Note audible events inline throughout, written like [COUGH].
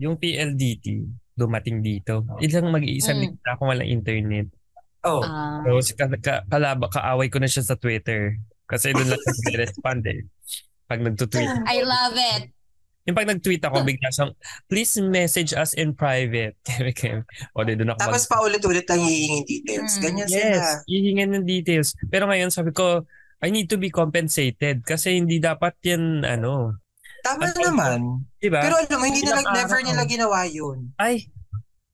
yung PLDT dumating dito. Ilang mag-iisang Mm. mm. akong walang internet. Oh, Ah. So, si ka, ka, kalaba, kaaway ko na siya sa Twitter. Kasi doon lang siya respond eh. Pag nagtutweet. I love it. Yung pag nag-tweet ako, bigla siyang, please message us in private. [LAUGHS] O, di doon ako tapos paulit-ulit lang hihingin details. Mm. Ganyan sila. Yes, hihingan ng details. Pero ngayon sabi ko, I need to be compensated kasi hindi dapat yan, ano, Tama Ano- naman. di ba? Pero alam mo, hindi nila, never nila ginawa yun. Ay,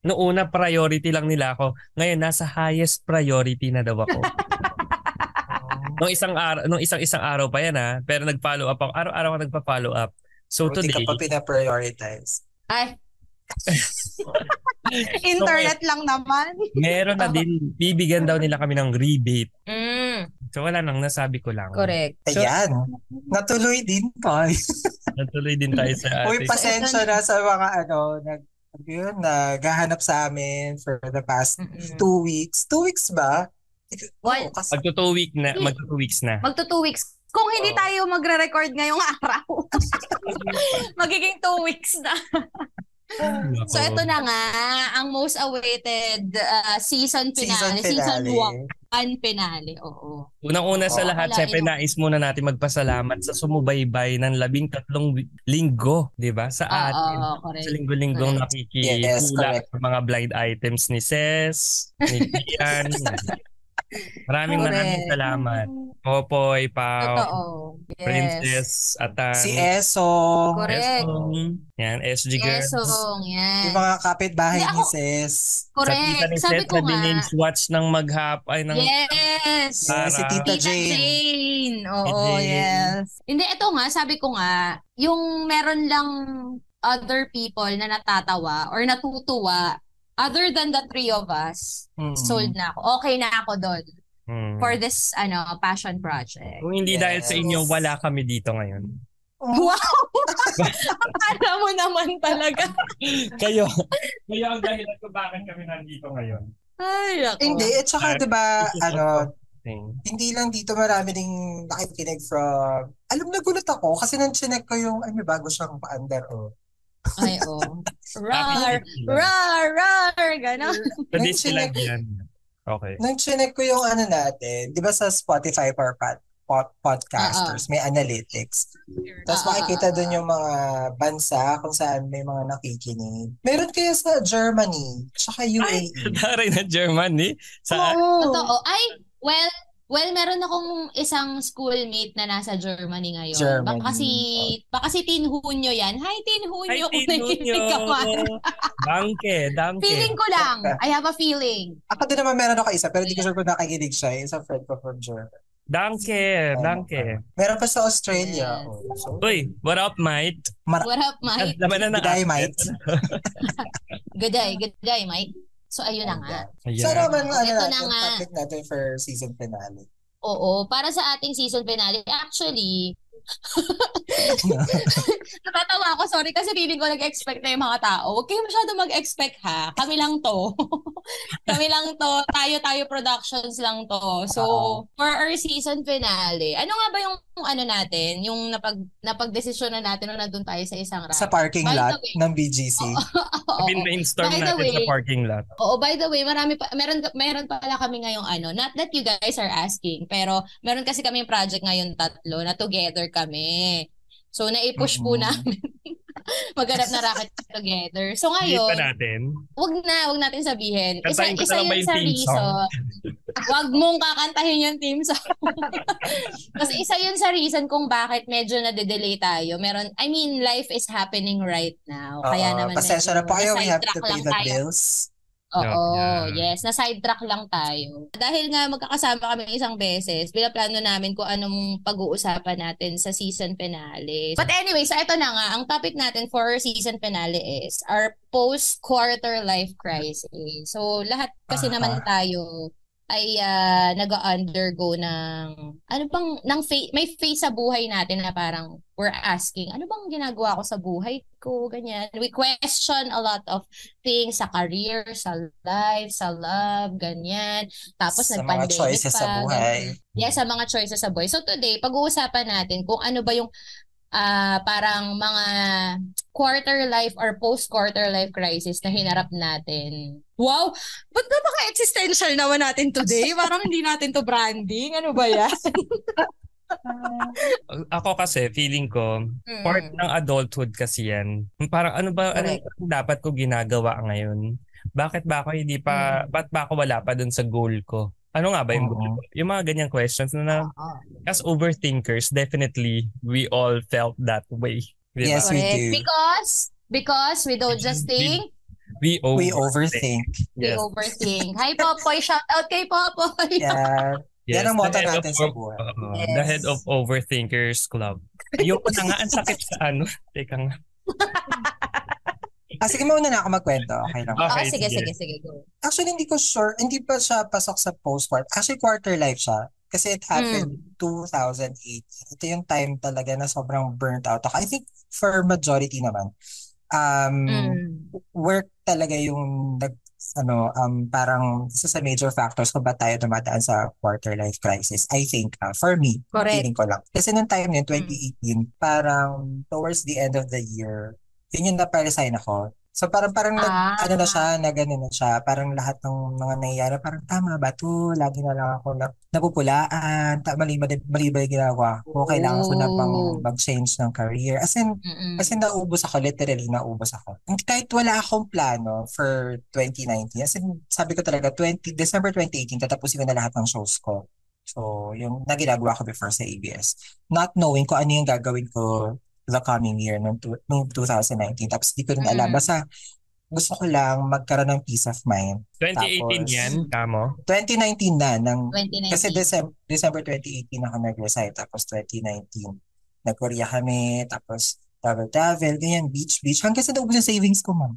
noong una priority lang nila ako. Ngayon, nasa highest priority na daw ako. [LAUGHS] nung isang araw, nung isang isang araw pa yan ha, pero nag-follow up ako. Araw-araw ako nagpa-follow up. So Buti today, ka pa pinaprioritize. Ay. [LAUGHS] Internet lang naman. meron na din, bibigyan daw nila kami ng rebate. Mm, So wala nang nasabi ko lang. correct. So- Ayan. Natuloy din pa. [LAUGHS] Natuloy din tayo sa Uy, ating... pasensya na sa mga ano, nag, yun, naghahanap sa amin for the past Mm-mm. two weeks. Two weeks ba? Well, Oo, kasi, Magto two week na, magto two weeks na. Magto two weeks. Kung hindi Oo. tayo magre-record ngayong araw, [LAUGHS] magiging two weeks na. [LAUGHS] So ito na nga, ang most awaited uh, season season finale. Season finale. 1 finale, oo. Unang-una sa lahat, syempre ino- nais muna natin magpasalamat sa sumubaybay ng labing tatlong linggo, di ba? Sa atin. Oo, Sa correct. linggo-linggong Correct. nakikitula Yes, sa mga blind items ni Ses, ni Kian. maraming [LAUGHS] maraming Correct. salamat. Popoy, Pao, Totoo. Yes. Princess, Atan, Si Eso. Correct. Esong, yan, SG Girls. Esong, yan. Yung mga kapitbahay ni Ses. Sa tita Correct. ni Sabi Ses ko na nga, binage watch ng maghap ay ng yes. Para- Si Tita Tita Jane. Jane. Oo, Jane. yes. Hindi, ito nga, sabi ko nga, yung meron lang other people na natatawa or natutuwa other than the three of us, Mm. sold na ako. Okay na ako doon Hmm. for this ano passion project. Kung hindi dahil sa Yes. inyo, wala kami dito ngayon. Wow! [LAUGHS] Akala mo naman talaga. [LAUGHS] kayo, kayo ang dahilan kung bakit kami nandito ngayon. Ay, ako. Hindi, at saka Ay, 'di ba ano, Thing. hindi lang dito marami ding nakikinig from alam nagulat ako kasi nang chinek ko yung ay may bago siyang paandar oh. Ay, oh. Rar, rar, rar, gano'n. Chinek, [LAUGHS] yan. Okay. nang chinek ko yung ano natin, 'di ba sa Spotify for pod, pod, podcasters, may analytics. Tapos ah, makikita doon ah. yung mga bansa kung saan may mga nakikinig. Meron kaya sa Germany, tsaka UAE. Daray na Germany. Sa Oo. Totoo. Ay, well, well, meron akong isang schoolmate na nasa Germany ngayon. Germany. Baka si, baka si Tin Hunyo yan. Hi, Tin Hunyo. Nakikinig [LAUGHS] ka man. Danke, danke. Feeling ko lang. I have a feeling. Ako din naman meron ako isa, pero hindi ko sure kung nakikinig siya. Isang friend ko from Germany. Danke, danke. Meron pa sa Australia. Yes. Oh, so, Uy, what up, mate? Mar- What up, Mike? Laman na ng Good day, mate. Good day, good day, Mike. So, ayun na nga. Ayan. So naman, ano Ito na natin, nga. topic natin for season finale. Oo, para sa ating season finale, actually, [LAUGHS] natatawa ako, sorry, kasi feeling ko nag-expect na yung mga tao. Huwag kayo masyado mag-expect ha. Kami lang to. [LAUGHS] Kami lang to. Tayo-tayo productions lang to. So, for our season finale, ano nga ba yung ano natin, yung napag, napag-desisyon na natin nung nandun tayo sa isang ride? Sa parking By the lot way. ng BGC. [LAUGHS] Oo. Bin-brainstorm By the natin sa way, parking lot. Oo, by the way, marami pa, meron, meron pala kami ngayong ano, not that you guys are asking, pero meron kasi kami project ngayon tatlo na together kami. So, naipush po Mhm. namin [LAUGHS] maghanap na racket together. So, ngayon, natin. wag na, wag natin sabihin. Isa, Kantahin isa ba yun sa reason. [LAUGHS] wag mong kakantahin yung team song. [LAUGHS] Kasi isa yun sa reason kung bakit medyo na-delay tayo. Meron, I mean, life is happening right now. Kaya Oo, naman pasensya na po kayo. We have to pay the tayo. bills. Oo, Yeah. yes. Na-sidetrack lang tayo. Dahil nga magkakasama kami isang beses, pinaplano namin kung anong pag-uusapan natin sa season finale. But anyway, so ito na nga, ang topic natin for season finale is our post-quarter life crisis. So lahat kasi Aha. naman tayo ay ah, nag-undergo ng ano bang ng fa- may phase sa buhay natin na parang we're asking ano bang ginagawa ko sa buhay ko ganyan we question a lot of things sa career sa life sa love ganyan tapos sa mga choices pa, sa buhay. ganyan. yes sa mga choices sa buhay so today pag-uusapan natin kung ano ba yung ah parang mga quarter life or post-quarter life crisis na hinarap natin. Wow! Ba't napaka-existential naman natin today? [LAUGHS] Parang hindi natin to branding. Ano ba yan? [LAUGHS] Ako kasi, feeling ko, Mm. part ng adulthood kasi yan. Parang ano ba, ano Correct. yung dapat ko ginagawa ngayon? Bakit ba ako hindi pa, Mm. ba't ba ako wala pa dun sa goal ko? Ano nga ba yung goal ko? Yung mga ganyang questions na, na as overthinkers, definitely, we all felt that way. Di ba? Yes, we do. Because, because we don't just think, We, We overthink. overthink. we Yes. overthink. Hi, Popoy! Shout out kay Popoy! Yeah. Yes, Yan ang the motto head natin of- sa buhay. Oo, Yes. The head of Overthinkers Club. Ayoko na nga, ang sakit sa ano. Teka nga. [LAUGHS] Ah, sige, mauna na ako magkwento. Okay lang. Okay, Ah, sige, sige. sige, sige, go. Actually, hindi ko sure. Hindi pa siya pasok sa post-quarter. Actually, quarter life siya. Kasi it happened 2008. Ito yung time talaga na sobrang burnt out ako. I think for majority naman, um, Mm. work talaga yung nag, ano, um, parang isa sa major factors kung ba't tayo dumadaan sa quarter life crisis. I think, uh, for me, Correct. feeling ko lang. Kasi nung time yun, 2018, parang towards the end of the year, yun yung naparesign ako. So parang parang nag, Ah. ano na siya, na gano'n na siya. Parang lahat ng mga nangyayari, parang tama ba to? Lagi na lang ako na, napupulaan, ta, mali, mali, mali ba yung ginagawa ko? Kailangan ko na bang Oh. mag-change ng career? As in, Mm-mm. kasi naubos ako, literally naubos ako. And Kahit wala akong plano for 2019, as in, sabi ko talaga, 20, December 2018, tatapusin ko na lahat ng shows ko. So, yung na ginagawa ko before sa ABS. Not knowing kung ano yung gagawin ko the coming year, nung, tu- nung 2019. Tapos di ko rin alam. Mm. Basta, gusto ko lang magkaroon ng peace of mind. 2018 Tapos- yan, kamo? 2019 na, ng, 2019. kasi December, December 2018 ako nag-resign. Tapos 2019, nag-Korea kami. Tapos travel-travel, ganyan, beach-beach. Hanggang sa naubos yung savings ko, ma'am.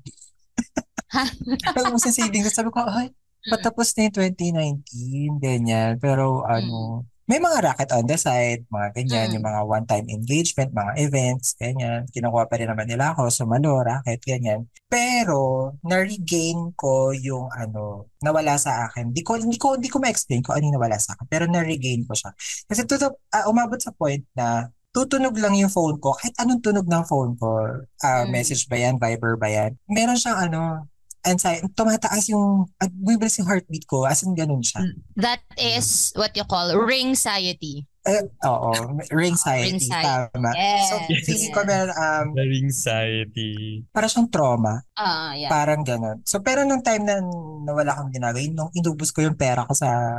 [LAUGHS] naubos yung savings. Sabi ko, ay, patapos na yung 2019, ganyan. Pero ano, may mga racket on the side, mga ganyan, Mm. yung mga one-time engagement, mga events, ganyan. Kinukuha pa rin naman nila ako, sumalo, racket, ganyan. Pero, na-regain ko yung ano, nawala sa akin. Di ko, hindi ko, hindi ko ma-explain kung ano yung nawala sa akin. Pero na-regain ko siya. Kasi tuto, ah, umabot sa point na tutunog lang yung phone ko. Kahit anong tunog ng phone ko, ah, Mm. message ba yan, Viber ba yan, meron siyang ano, anxiety, tumataas yung, at yung heartbeat ko, as in ganun siya. That is what you call ring anxiety. Eh, oo, ring anxiety, Ring-siety. tama. Yes. So, feeling ko meron, um, The anxiety. para siyang trauma, Ah, yeah. parang ganun. So, pero nung time na nawala akong ginagawa, nung inubos ko yung pera ko sa,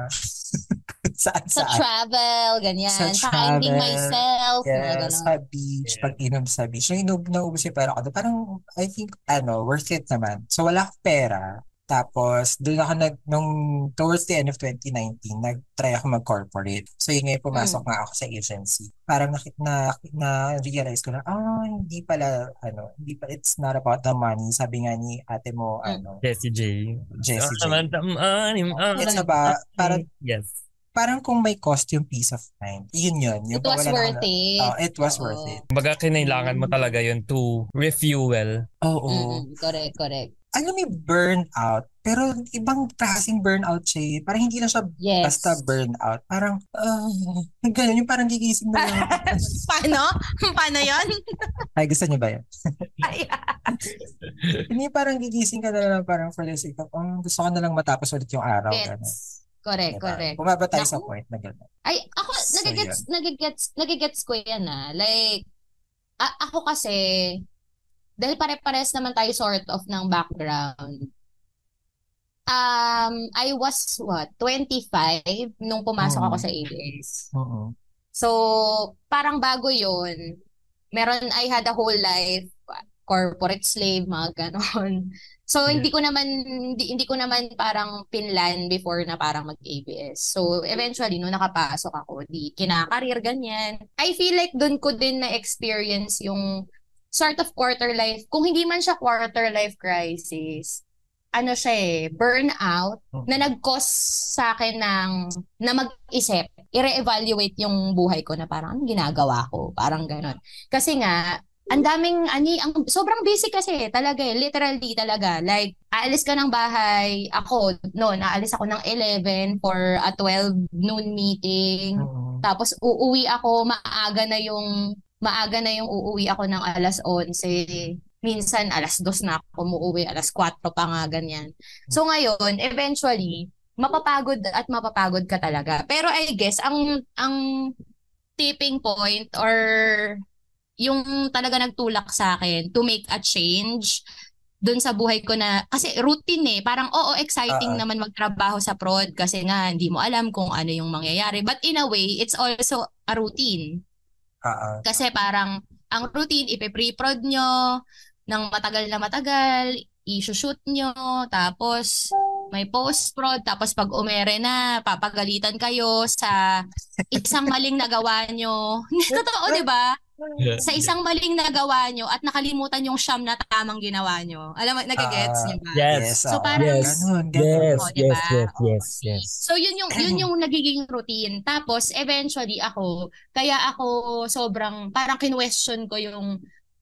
saan [LAUGHS] Sa saan. travel, ganyan. Sa Sa finding travel. myself, Yes, sa beach, Yeah. pag inom sa beach. Nung inub, naubos yung pera ko, parang, I think, ano, worth it naman. So, wala akong pera. Tapos, doon ako nag, nung, towards the end of 2019, nag-try ako mag-corporate. So, yun ngayon, pumasok nga ako sa agency. Parang nakit na, na, realize ko na, ah, hindi pala, ano, hindi pa, it's not about the money. Sabi nga ni ate mo, Mm. ano, Jessie J. Jessie J. J. It's about, parang, Yes. parang kung may cost yung peace of mind. Yun yun. Yung It was worth na- it. Oh, it was Oo. worth it. Baga kinailangan mo talaga yun to refuel. Oo. Mm-mm, correct, correct. Alam mo, burnout. Pero ibang klaseng burnout siya eh. Parang hindi lang siya Yes. basta burnout. Parang, ah, [LAUGHS] ganun. Yung parang gigising na lang. [LAUGHS] Paano? Paano yon? [LAUGHS] Ay, gusto niyo ba yan? Ay, Hindi parang gigising ka na lang parang for the sake of, oh, gusto ko na lang matapos ulit yung araw. Ganun. Gets. Correct, Diba? correct. Bumaba tayo sa Naku. point na gano'n. Ay, ako, So, nagigets, nagigets, nagigets ko yan ah. Like, a- ako kasi, dahil pare-pares naman tayo sort of ng background, um, I was, what, 25 nung pumasok ako sa ABS. Oo. So, parang bago yon meron, I had a whole life, corporate slave, mga ganon. So, Yeah. hindi ko naman, hindi, hindi ko naman parang pinlan before na parang mag-ABS. So, eventually, nung nakapasok ako, di kinakarir, ganyan. I feel like doon ko din na-experience yung sort of quarter life. Kung hindi man siya quarter life crisis, ano siya eh, burnout na nag-cause sa akin ng, na mag-isip, i-re-evaluate yung buhay ko na parang anong ginagawa ko, parang ganon. Kasi nga, ang daming, ani, ang, sobrang busy kasi talaga eh, literally talaga. Like, aalis ka ng bahay, ako, no, naalis ako ng 11 for a 12 noon meeting. Oo. Tapos uuwi ako, maaga na yung maaga na yung uuwi ako ng alas 11. Minsan alas 2 na ako umuwi, alas 4 pa nga ganyan. So ngayon, eventually, mapapagod at mapapagod ka talaga. Pero I guess ang ang tipping point or yung talaga nagtulak sa akin to make a change doon sa buhay ko na kasi routine eh parang oo exciting Oo. naman magtrabaho sa prod kasi nga hindi mo alam kung ano yung mangyayari but in a way it's also a routine Oo. kasi parang ang routine ipe-pre-prod nyo ng matagal na matagal i-shoot nyo tapos may post-prod tapos pag umere na papagalitan kayo sa isang maling nagawa nyo [LAUGHS] totoo di ba sa isang maling nagawa nyo at nakalimutan yung siyam na tamang ginawa nyo. Alam mo, nagigets Ah, nyo ba? Yes. So, parang- Yes. Ganun, ganun. Yes, Oh, yes, diba? yes, Oo. yes, yes. So yun yung yun yung nagiging routine. Tapos eventually ako, kaya ako sobrang parang kinwestiyon ko yung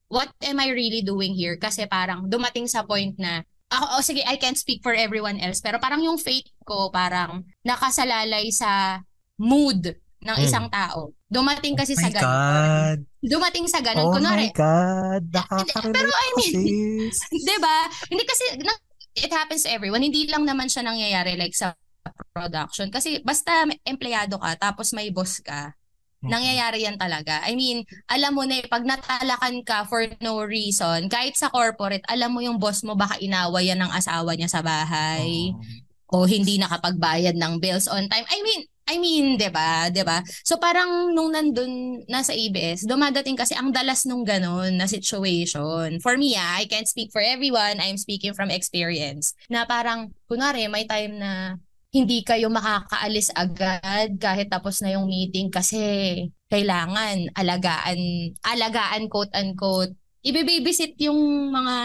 what am I really doing here? Kasi parang dumating sa point na ako, oh, sige, I can't speak for everyone else, pero parang yung faith ko parang nakasalalay sa mood ng Mm. isang tao. Dumating kasi oh sa ganun. God. Dumating sa ganun. Oh Kunwari, my God. Nakaka-relate Pero I mean- sis. [LAUGHS] 'di ba? Hindi kasi na- it happens to everyone. Hindi lang naman siya nangyayari like sa production kasi basta empleyado ka tapos may boss ka, nangyayari yan talaga. I mean, alam mo na eh, pag natalakan ka for no reason, kahit sa corporate, alam mo yung boss mo baka inaway yan ng asawa niya sa bahay Oo. o hindi nakapagbayad ng bills on time. I mean, I mean, 'di ba? 'Di ba? So parang nung nandun nasa ABS, dumadating kasi ang dalas nung ganun na situation. For me, ah, I can't speak for everyone. I'm speaking from experience. Na parang kunwari may time na hindi kayo makakaalis agad kahit tapos na yung meeting kasi kailangan alagaan, alagaan quote unquote. Ibe-babysit yung mga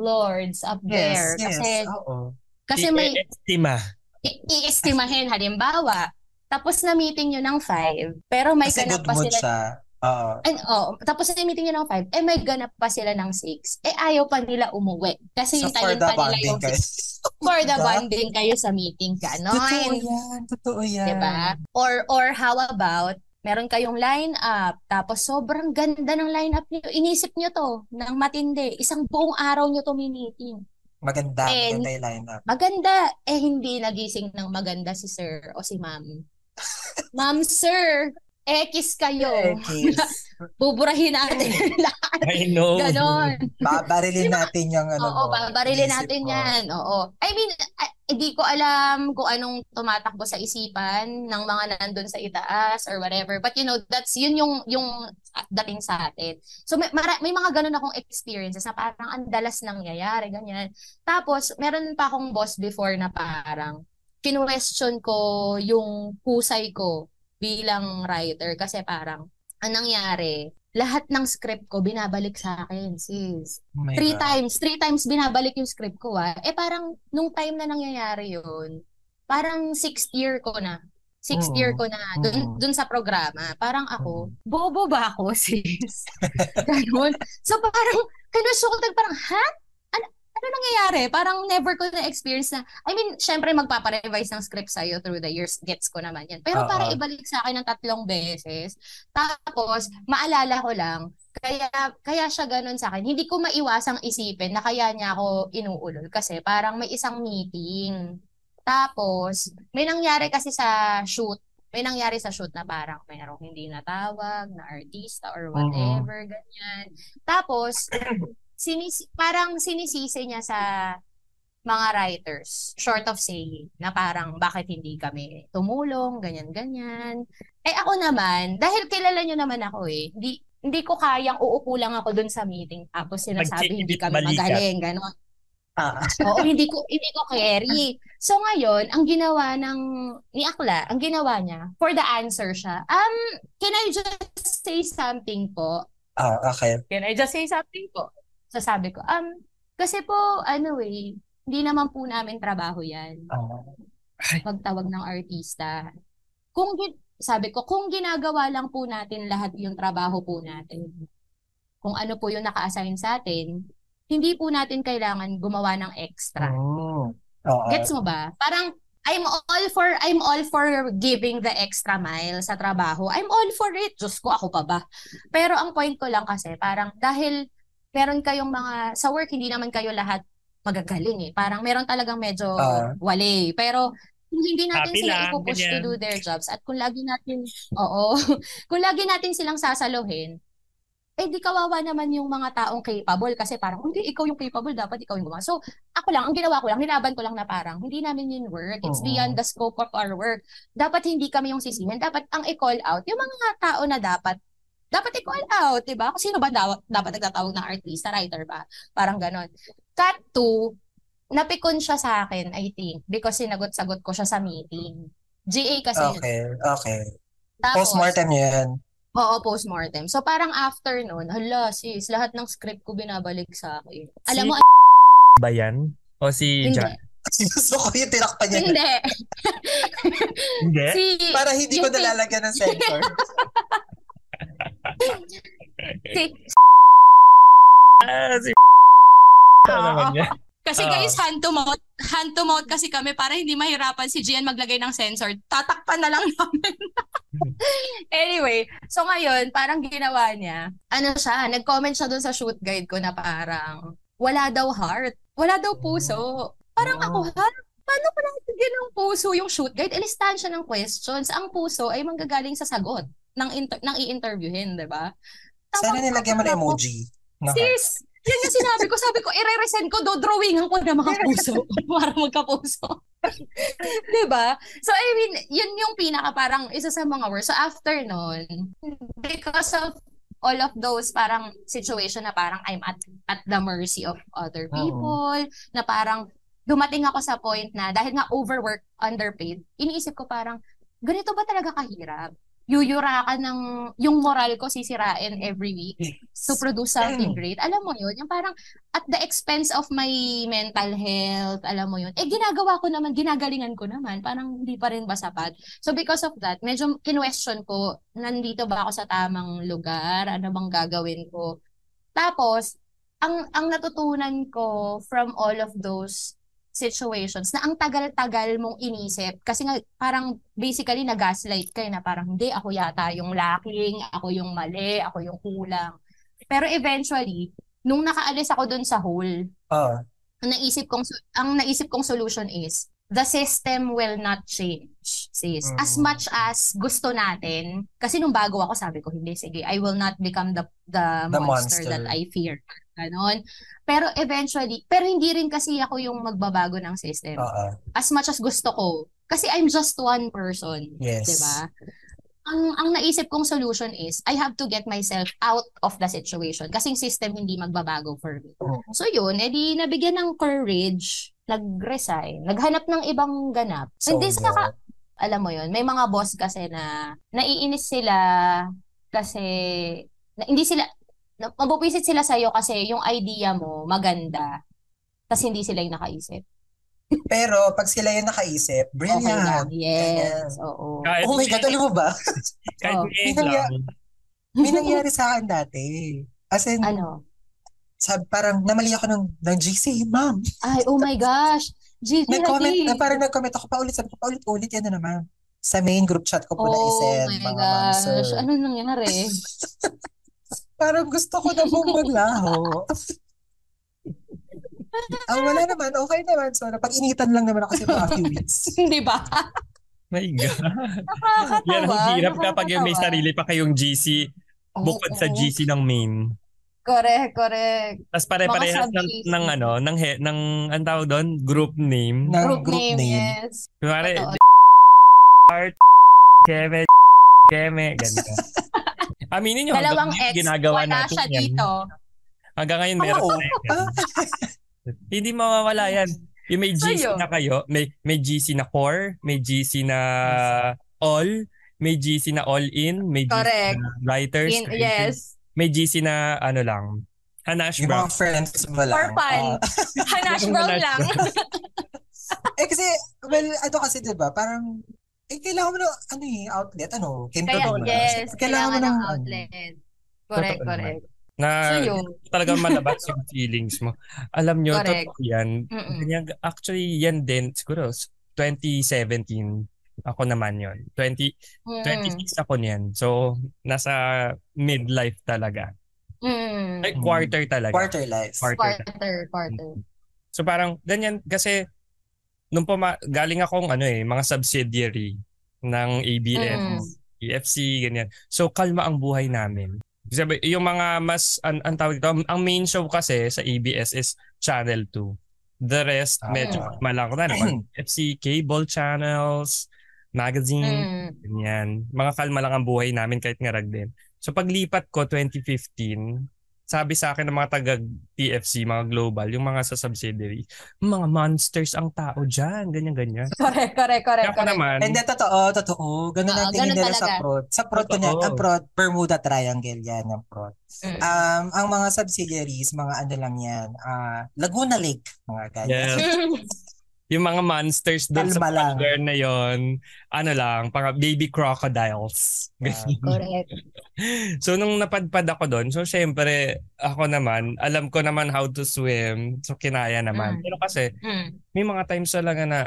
lords up there Yes, yes. kasi Oo. kasi may estima. I-estimahin halimbawa tapos na meeting nyo ng 5 pero may Kasi ganap pa sila siya. Oo. and, oh, tapos na meeting nyo ng 5 eh may ganap pa sila ng 6 eh ayaw pa nila umuwi kasi So for hintayin the pa nila yung six [LAUGHS] for the Diba? bonding kayo sa meeting Totoo ganon yan. Totoo yan. Diba? Or or how about meron kayong line up tapos sobrang ganda ng line up niyo. Inisip niyo to ng matindi. Isang buong araw niyo to meeting. Maganda. And- Maganda yung lineup. Maganda eh hindi nagising ng maganda si sir o si ma'am. [LAUGHS] ma'am, sir, X kayo. Kiss. [LAUGHS] Buburahin natin [LAUGHS] [LAUGHS] lahat. I know. Ganon. Babarilin natin yung ano Oo, mo, babarilin isip natin mo. yan. Oo. I mean, hindi ko alam kung anong tumatakbo sa isipan ng mga nandun sa itaas or whatever. But you know, that's yun yung yung dating sa atin. So may, mara- may mga ganun akong experiences na parang ang dalas nangyayari, ganyan. Tapos, meron pa akong boss before na parang kinwestiyon ko yung husay ko bilang writer kasi parang ang nangyari, lahat ng script ko binabalik sa akin, sis. Oh Three God. times, three times binabalik yung script ko ah. Eh parang nung time na nangyayari yun, parang sixth year ko na. Sixth Oo. year ko na dun, Oo. dun sa programa. Parang ako, bobo ba ako [LAUGHS] sis? [LAUGHS] Ganun. So parang, kinusukot parang, ha? Ano, nangyayari? Parang never ko na-experience na, I mean, syempre magpaparevise ng script sa'yo through the years, gets ko naman yan. Pero Oo. para ibalik sa akin ng tatlong beses, tapos, maalala ko lang, kaya kaya siya ganun sa akin. Hindi ko maiwasang isipin na kaya niya ako inuulol kasi parang may isang meeting. Tapos, may nangyari kasi sa shoot. May nangyari sa shoot na parang mayroong hindi natawag na artista or whatever, ganyan. Tapos, sinisi, parang sinisisi niya sa mga writers, short of saying, na parang bakit hindi kami tumulong, ganyan-ganyan. Eh ako naman, dahil kilala nyo naman ako eh, hindi, hindi ko kayang uupo lang ako dun sa meeting tapos sinasabi hindi kami Magkikibit-balikat. magaling, gano'n. Ah, [LAUGHS] Oo, hindi ko hindi ko carry. So ngayon, ang ginawa ng ni Akla, ang ginawa niya, for the answer siya, um, can I just say something po? ah, okay. Can I just say something po? So sabi ko, um, kasi po, ano eh, hindi naman po namin trabaho yan. Ah, Magtawag ng artista. Kung, sabi ko, kung ginagawa lang po natin lahat yung trabaho po natin, kung ano po yung naka-assign sa atin, hindi po natin kailangan gumawa ng extra. oh. Oo. Gets mo ba? Parang I'm all for I'm all for giving the extra mile sa trabaho. I'm all for it. Diyos ko, ako pa ba? Pero ang point ko lang kasi, parang dahil meron kayong mga, sa work, hindi naman kayo lahat magagaling eh. Parang meron talagang medyo Ah. wale. Pero kung hindi natin sila lang, ipupush to ganyan. do their jobs at kung lagi natin, oo, [LAUGHS] kung lagi natin silang sasaluhin, eh di kawawa naman yung mga taong capable kasi parang, hindi, ikaw yung capable, dapat ikaw yung gumawa. So, ako lang, ang ginawa ko lang, nilaban ko lang na parang, hindi namin yun work. It's Oo. beyond the scope of our work. Dapat hindi kami yung sisihin. Dapat ang i-call out, yung mga tao na dapat, dapat i-call out, di ba? Kung sino ba dapat, dapat nagtatawag ng artista, writer ba? Parang ganon. Cut to, napikon siya sa akin, I think, because sinagot-sagot ko siya sa meeting. GA kasi yun. Okay, okay. Tapos, Postmortem yun. Oo, postmortem. So parang after nun, hala sis, lahat ng script ko binabalik sa akin. Alam mo, Ba yan? O si hindi. John? [LAUGHS] Gusto ko yung tinakpan niya. Hindi. Hindi? [LAUGHS] Si, Para hindi ko nalalagyan ng censor. [LAUGHS] si, [LAUGHS] Ah, si Ano naman kasi guys, hand to mouth, hand to mouth kasi kami para hindi mahirapan si Gian maglagay ng sensor. Tatakpan na lang [LAUGHS] namin. anyway, so ngayon, parang ginawa niya, ano siya, nag-comment siya doon sa shoot guide ko na parang, wala daw heart, wala daw puso. Parang ako, ha? Paano ko nabigyan ng puso yung shoot guide? Ilistahan siya ng questions. Ang puso ay manggagaling sa sagot ng, inter- ng i-interviewin, di ba? Sana nilagyan mo ako, emoji. Sis, yan yung sinabi ko. Sabi ko, i-resend ko, do-drawingan ko na mga puso [LAUGHS] [LAUGHS] para magkapuso. [LAUGHS] diba? So, I mean, yun yung pinaka parang isa sa mga words. So, after nun, because of all of those parang situation na parang I'm at at the mercy of other people, na parang dumating ako sa point na dahil nga overwork, underpaid, iniisip ko parang, ganito ba talaga kahirap? Yuyura ka ng, yung moral ko sisirain every week to produce something Mm. great. Alam mo yun, yung parang at the expense of my mental health, alam mo yun. Eh, ginagawa ko naman, ginagalingan ko naman. Parang hindi pa rin ba sapat? So because of that, medyo kinwestiyon ko, nandito ba ako sa tamang lugar? Ano bang gagawin ko? Tapos, ang ang natutunan ko from all of those situations na ang tagal-tagal mong inisip kasi nga parang basically na-gaslight kayo na parang hindi ako yata yung lacking, ako yung mali, ako yung kulang. Pero eventually, nung nakaalis ako dun sa hole, Oh, ang naisip kong ang naisip kong solution is the system will not change sis as Mhm. much as gusto natin kasi nung bago ako sabi ko hindi sige I will not become the the, The monster, monster. that I fear ganon pero eventually pero hindi rin kasi ako yung magbabago ng system oo. as much as gusto ko kasi I'm just one person Yes. 'di ba? Ang ang naisip kong solution is I have to get myself out of the situation kasi yung system hindi magbabago for me. Oo. So yun, edi nabigyan ng courage, nag-resign, naghanap ng ibang ganap. So hindi sa ka, alam mo yun, may mga boss kasi na naiinis sila kasi na, hindi sila na, mabupisit sila sa'yo kasi yung idea mo maganda tapos hindi sila yung nakaisip. Pero pag sila yung nakaisip, Okay lang. brilliant. Yes. Oo. Kahit Oh my God, alam mo ba? [LAUGHS] Kahit Oh. May. May nangyari sa akin dati. As in, Ano? sab, parang namali ako ng, ng GC, ma'am. Ay, oh my gosh. Gigi Nag-comment, na, parang nag-comment ako paulit, sabi ko paulit-ulit, yan na naman. Sa main group chat ko po na Oh isend, my mga ma'am, sir. gosh. Ano nangyari? [LAUGHS] Parang gusto ko na pong maglaho. Ang wala naman, okay naman. So, napag-initan lang naman ako sa mga few weeks. Hindi ba? My God. Nakakatawa. Yan ang hirap kapag yung may nakakatawa. sarili pa kayong GC bukod sa Oo. GC ng main. Correct, correct. Tapos pare-parehas ng, ng ano, ng, he, ng ang tawag doon, group name. Ng Group, group name, name. yes. Totoo. [LAUGHS] Art, Keme, Keme, ganito. Aminin nyo, hanggang Dalawang ngayon, ex, ginagawa wala natin siya yan. dito. Hanggang ngayon, meron Oo. pa rin yan. Hindi mawawala yan. Yung may GC Sa'yo. na kayo, may may GC na core, may GC na all, may GC na all in, may GC Correct. na writers, In, yes. may GC na ano lang, Hanash Yung Brown. mga friends mo lang. For fun. Ah. Hanash Yung [LAUGHS] brown lang. [LAUGHS] eh kasi, well, ano kasi diba, parang, eh, kailangan mo ng, ano eh, outlet, ano, Kim Kaya, Kardashian. yes, kailangan mo ng ng, outlet. Correct, Totoo correct. Na So yun. talagang malabas yung feelings mo. Alam nyo, Correct. totoo yan. Mm-mm. Ganyan, actually, yan din, siguro, 2017, ako naman yon 20, Mm. 26 ako niyan. So, nasa midlife talaga. Mm. Ay, quarter talaga. Quarter life. Quarter. Quarter, quarter. So parang ganyan kasi nung puma- galing akong ano eh, mga subsidiary ng ABS, Mm. EFC, ganyan. So kalma ang buhay namin. Sabi, yung mga mas, an, ang tawag ito, ang main show kasi sa ABS is Channel 2. The rest, Ah. medyo malang na naman. [CLEARS THROAT] FC, cable channels, magazine, Mm. ganyan. Mga kalma lang ang buhay namin kahit ngarag din. So paglipat ko 2015, sabi sa akin ng mga taga TFC, mga global, yung mga sa subsidiary, mga monsters ang tao dyan, ganyan-ganyan. Correct, correct, correct, Kaya correct. naman, Hindi, totoo, totoo. Ganun ang tingin nila sa prod. Sa prod, kunya, ang prod, Bermuda Triangle yan, ang prod. Mm. Um, ang mga subsidiaries, mga ano lang yan, ah Laguna Lake, mga ganyan. yes, [LAUGHS] yung mga monsters doon sa lang. na yon ano lang, para baby crocodiles. Ah, correct. [LAUGHS] so nung napadpad ako doon, so syempre ako naman, alam ko naman how to swim. So kinaya naman. Mm. Pero kasi Mm. may mga times talaga na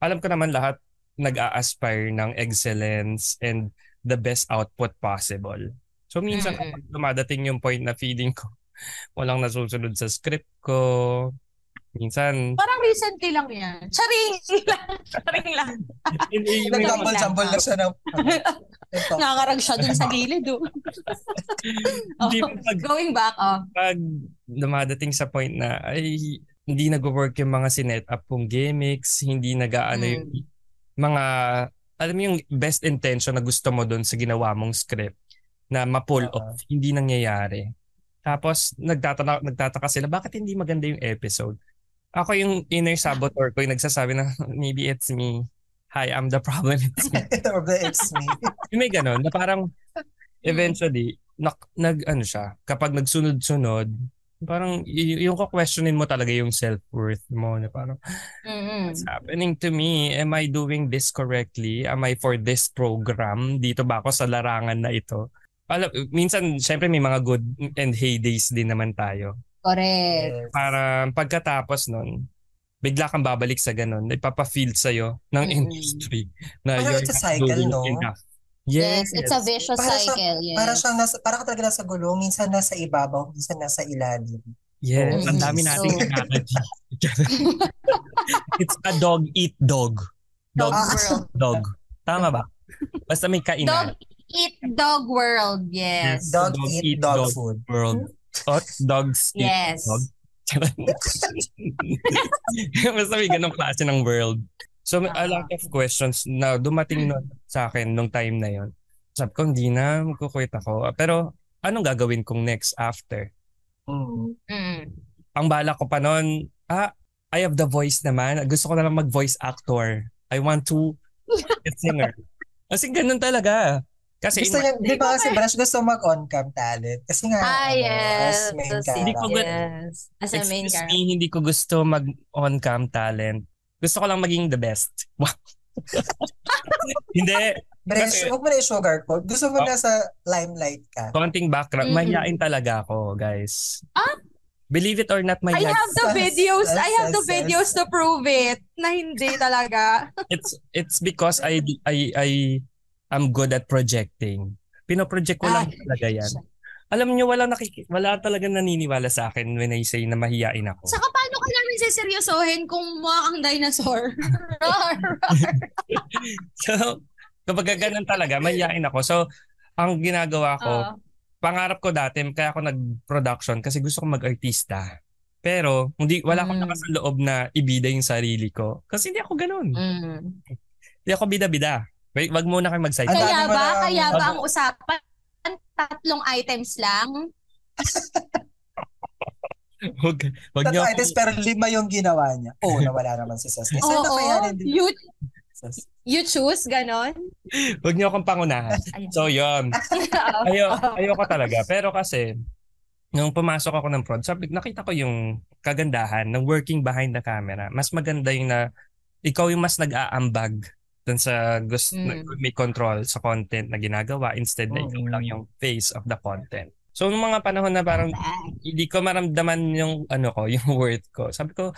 alam ko naman lahat nag-a-aspire ng excellence and the best output possible. So minsan Mm-mm. kapag dumadating yung point na feeling ko walang nasusunod sa script ko, minsan Parang recently lang yan. Charing lang. [LAUGHS] Charing lang. hindi may mga- Nagkambol-sambol na siya ng... Ito. Nakarag siya dun sa gilid. Oh. [LAUGHS] Oh, pag, Going back, oh. pag dumadating sa point na ay hindi nag-work yung mga sinet up kong gimmicks, hindi nag-aano Mm. yung mga alam mo yung best intention na gusto mo doon sa ginawa mong script na ma-pull Oo. off, hindi nangyayari. Tapos nagtataka, nagtataka sila, bakit hindi maganda yung episode? Ako yung inner saboteur ko yung nagsasabi na [LAUGHS] maybe it's me. Hi, I'm the problem. It's me. [LAUGHS] The it's me. [LAUGHS] Yung may ganun, na parang eventually, nak, nag, ano siya, kapag nagsunod-sunod, parang y- yung questionin mo talaga yung self-worth mo na parang Mm-mm. what's happening to me? Am I doing this correctly? Am I for this program? Dito ba ako sa larangan na ito? Alam, minsan, syempre may mga good and heydays din naman tayo. Correct. Para pagkatapos nun, bigla kang babalik sa ganun. Ipapafeel sa'yo ng industry na Parang it's a cycle, no? enough. Yes, it's a vicious Para siya- cycle. Yes. Para siyang nasa, para ka talaga nasa gulong, minsan nasa ibabaw, minsan nasa ilalim. Yes, Oh, ang dami so- nating kinakaji. It's a dog eat dog. Dog Dog world. dog. Tama ba? Basta may Dog kainan. eat dog world. Yes. Dog, Dog eat, eat dog, dog. food. World. Hot dogs eat Yes. dog. [LAUGHS] Basta may ganong klase ng world. So may a lot of questions na dumating nun sa akin nung time na yon. Sabi ko, hindi na, magkukwit ako. Pero anong gagawin kong next after? Mm. Mm. ang bala ko pa noon, ah, I have the voice naman. Gusto ko na lang mag-voice actor. I want to be a singer. [LAUGHS] Kasi ganun talaga. Kasi Gusto niya, di ba kasi Brash gusto mag-on-cam talent? Kasi nga, Ah, ano, yes. as main Hindi ko character. Yes. As a main excuse character. me, hindi ko gusto mag-on-cam talent. Gusto ko lang maging the best. Wow. [LAUGHS] hindi. Brash, Kasi- huwag mo na i-sugarcoat. Gusto mo Oh. na sa limelight ka. Konting background. Mm-mm. Mahihain talaga ako, guys. Ah? Believe it or not, I mahihain. have the videos. yes, I have the yes, yes. videos to prove it na hindi talaga. It's it's because I I I am good at projecting. Pinoproject ko lang Ah. talaga yan. Alam niyo wala nakiki- wala talaga naniniwala sa akin when I say na mahiyain ako. Saka paano ka namin seseryosohin kung mukha kang dinosaur? [LAUGHS] Roar, roar. [LAUGHS] So, kapag ganun talaga, mahiyain ako. So, ang ginagawa ko, Oo. pangarap ko dati, kaya ako nag-production kasi gusto ko mag-artista. Pero, hindi, wala akong Mm. lakas ng loob na ibida yung sarili ko. Kasi hindi ako ganun. Mm. Hindi ako bida-bida. Wait, wag muna kayo mag-side. Kaya ba? na- Kaya ba ang usapan? Tatlong items lang? [LAUGHS] Wag, wag niyo Tatlo ako- items, pero lima yung ginawa niya. Oo, nawala naman si. Sana Oo. rin din. You, you choose, ganon? wag niyo akong pangunahan. So, yun. [LAUGHS] Ayo, ayoko talaga. Pero kasi, nung pumasok ako ng prod, sabi, nakita ko yung kagandahan ng working behind the camera. Mas maganda yung na ikaw yung mas nag-aambag dun sa gusto Mm. may control sa content na ginagawa instead na ikaw Mm. lang yung face of the content. So, nung mga panahon na parang hindi ko maramdaman yung ano ko, [LAUGHS] yung worth ko. Sabi ko,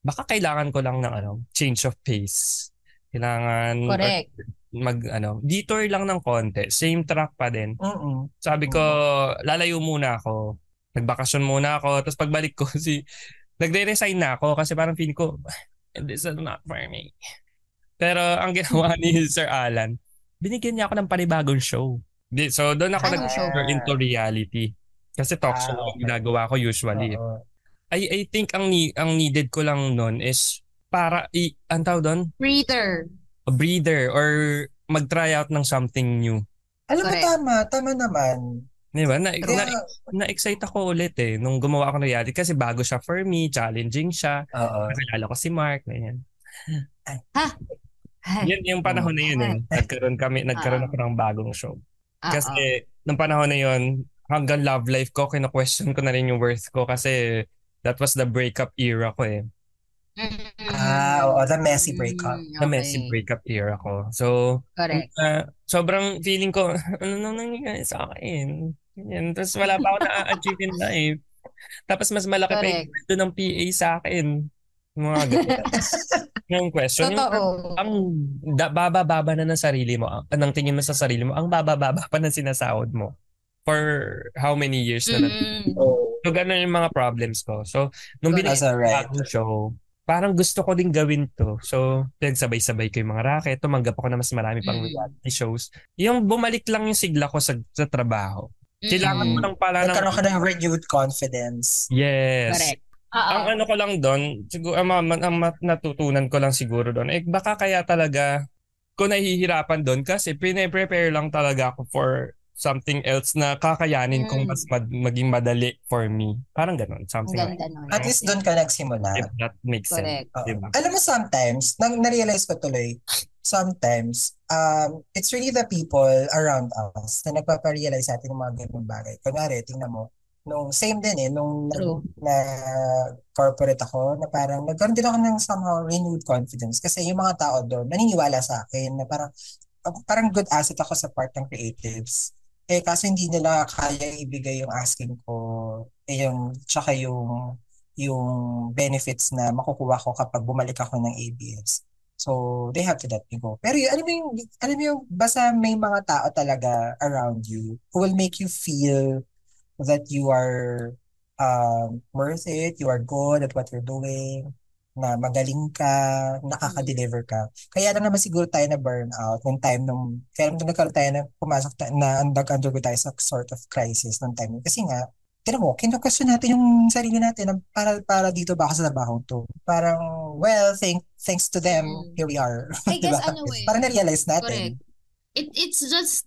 baka kailangan ko lang ng ano, change of pace. Kailangan or Correct. mag ano, detour lang ng konti. Same track pa din. Mm-mm. Sabi ko, lalayo muna ako. Nagbakasyon muna ako. Tapos pagbalik ko, [LAUGHS] si, nagre-resign na ako kasi parang feeling ko, this is not for me. Pero ang ginawa [LAUGHS] ni Sir Alan, binigyan niya ako ng panibagong show. So doon ako Anong show? nag into reality. Kasi talk Ah, show ang okay. ginagawa ko usually. Oo. I I think ang ni, ang needed ko lang noon is para i ang tawag doon, Breather. a breather or mag-try out ng something new. Alam mo, tama. Tama naman. Di ba? Na, Kaya, na, na-excite ako ulit eh nung gumawa ako ng reality kasi bago siya for me, challenging siya. oo. Nakilala ko si Mark, ganyan. Ay, Yun yung panahon na yun eh. Nagkaroon kami, nagkaroon ako ng bagong show. Kasi nung panahon na yun, hanggang love life ko, kina-question ko na rin yung worth ko kasi that was the breakup era ko eh. Ah, oo. The messy breakup. Mm, The okay. messy breakup era ko. So, Correct. uh, sobrang feeling ko, [LAUGHS] ano nang nangyayari sa akin? Ganyan. Tapos wala pa ako na-achieve in life. Tapos mas malaki pa yung Correct. ng PA sa akin. Mga ganyan. yung question. Yung, Totoo. ang da, baba-baba na ng sarili mo, ang anong tingin mo sa sarili mo, ang baba-baba pa ng sinasahod mo for how many years na na. Mm. So, ganun yung mga problems ko. So, nung Correct. binigyan yung right. bagong show, parang gusto ko din gawin to. So, nagsabay-sabay ko yung mga racket, tumanggap ako na mas marami pang Mm. reality shows. Yung bumalik lang yung sigla ko sa, sa trabaho. Kailangan Mm. mo lang pala ng... Nagkaroon ka ng renewed confidence. Yes. Correct. Ang Oo. ano ko lang doon, siguro ang, ang natutunan ko lang siguro doon, eh baka kaya talaga ko nahihirapan doon kasi pine-prepare lang talaga ako for something else na kakayanin kong Mm. mas mad- maging madali for me. Parang ganun, Ang something like ganda nun. At least doon ka nagsimula. if that makes Correct. sense. Diba? Alam mo, sometimes, nang na-realize ko tuloy, sometimes, um, it's really the people around us na nagpaparealize sa atin ng mga ganung bagay. Kunwari, tingnan mo, nung same din eh, nung True. na corporate ako, na parang nagkaroon din ako ng somehow renewed confidence kasi yung mga tao doon naniniwala sa akin na parang parang good asset ako sa part ng creatives. Eh, kaso hindi nila kaya ibigay yung asking ko, eh, yung, tsaka yung, yung benefits na makukuha ko kapag bumalik ako ng ABS. So, they have to let me go. Pero yun, alam mo yung, alam mo yung, basta may mga tao talaga around you who will make you feel that you are um, worth it, you are good at what you're doing, na magaling ka, nakaka-deliver ka. Kaya lang naman siguro tayo na burnout nung time nung, kaya nung nagkaroon tayo na pumasok tayo, na nag-undergo tayo sa sort of crisis nung time. Kasi nga, tinan mo, kinukasyon natin yung sarili natin na para, para dito ba ako sa trabaho to. Parang, well, thank, thanks to them, Mm. here we are. [LAUGHS] I guess Diba? ano eh. Parang na-realize natin. Correct. It, it's just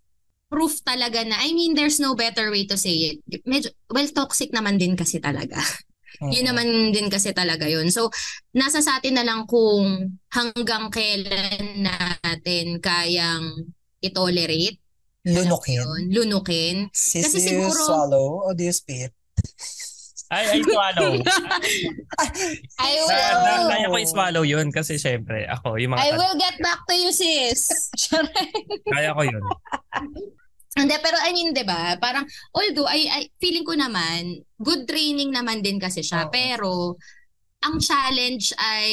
proof talaga na, I mean, there's no better way to say it. Medyo, well, toxic naman din kasi talaga. [LAUGHS] Yun Mm. naman din kasi talaga yun. So, nasa sa atin na lang kung hanggang kailan natin kayang itolerate. Lunukin. Yun, lunukin. Sis, Kasi do you siguro- swallow or do you spit? Ay, ay, swallow. [LAUGHS] I Na, will. na, kaya ko i-swallow yun kasi syempre, ako, yung mga I will get back to you, sis. [LAUGHS] kaya ko yun. Hindi, pero I mean, 'di ba? Parang although I, I feeling ko naman good training naman din kasi siya, Oo. pero ang challenge ay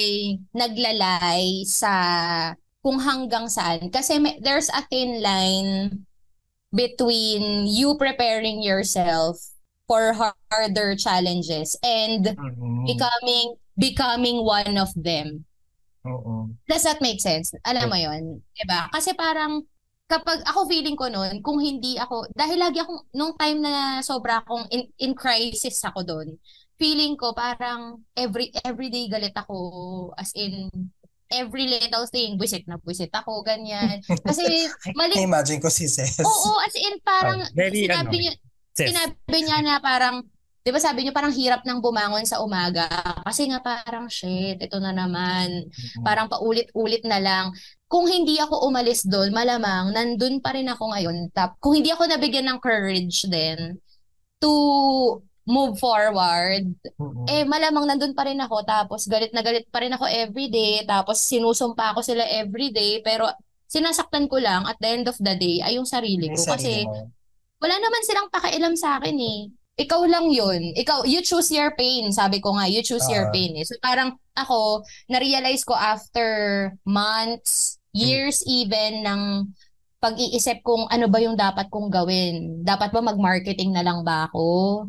naglalay sa kung hanggang saan kasi may, there's a thin line between you preparing yourself for harder challenges and Mm. becoming becoming one of them. Oo. Does that make sense? Alam mo yon, 'di ba? Kasi parang kapag ako feeling ko noon, kung hindi ako dahil lagi akong nung time na sobra akong in, in crisis ako doon, feeling ko parang every everyday galit ako as in every little thing buisit na buisit ako ganyan. [LAUGHS] Kasi mali Na-imagine ko si Ses. Oo, as in parang Oh, very, sinabi ano, niya sinabi niya na parang 'di ba sabi niyo parang hirap nang bumangon sa umaga kasi nga parang shit, ito na naman parang paulit-ulit na lang. Kung hindi ako umalis doon, malamang nandun pa rin ako ngayon. Tap, kung hindi ako nabigyan ng courage din to move forward, Mm-mm. eh malamang nandun pa rin ako. Tapos galit na galit pa rin ako everyday. Tapos sinusumpa ako sila everyday. Pero sinasaktan ko lang at the end of the day ay yung sarili ko. Kasi wala naman silang pakialam sa akin eh. Ikaw lang yun. Ikaw, you choose your pain. Sabi ko nga, you choose your Ah. pain. Eh. So parang ako, na-realize ko after months, years even, ng pag-iisip kung ano ba yung dapat kong gawin. Dapat ba mag-marketing na lang ba ako?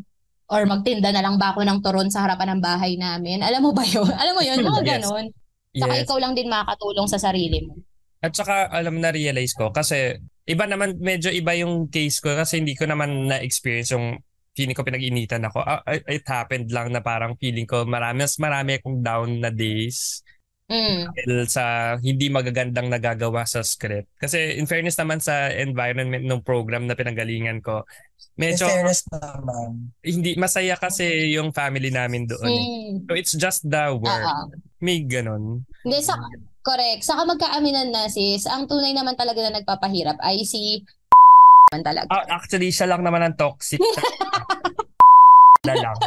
Or magtinda na lang ba ako ng turon sa harapan ng bahay namin? Alam mo ba yun? [LAUGHS] Alam mo yun? Mga [LAUGHS] Yes. ganon. Saka Yes. ikaw lang din makakatulong sa sarili mo. At saka alam na realize ko kasi iba naman medyo iba yung case ko kasi hindi ko naman na-experience yung feeling ko pinag-initan ako. Ah, it happened lang na parang feeling ko marami mas marami akong down na days Mm. dahil sa hindi magagandang nagagawa sa script. Kasi in fairness naman sa environment ng program na pinanggalingan ko, In medyo fairness naman. hindi masaya kasi yung family namin doon. eh. Mm. So it's just the work. Oo. May ganun. Hindi, sa, correct. Saka magkaaminan na sis, ang tunay naman talaga na nagpapahirap ay si man talaga. Ah, actually, siya lang naman ang toxic. [LAUGHS] na lang.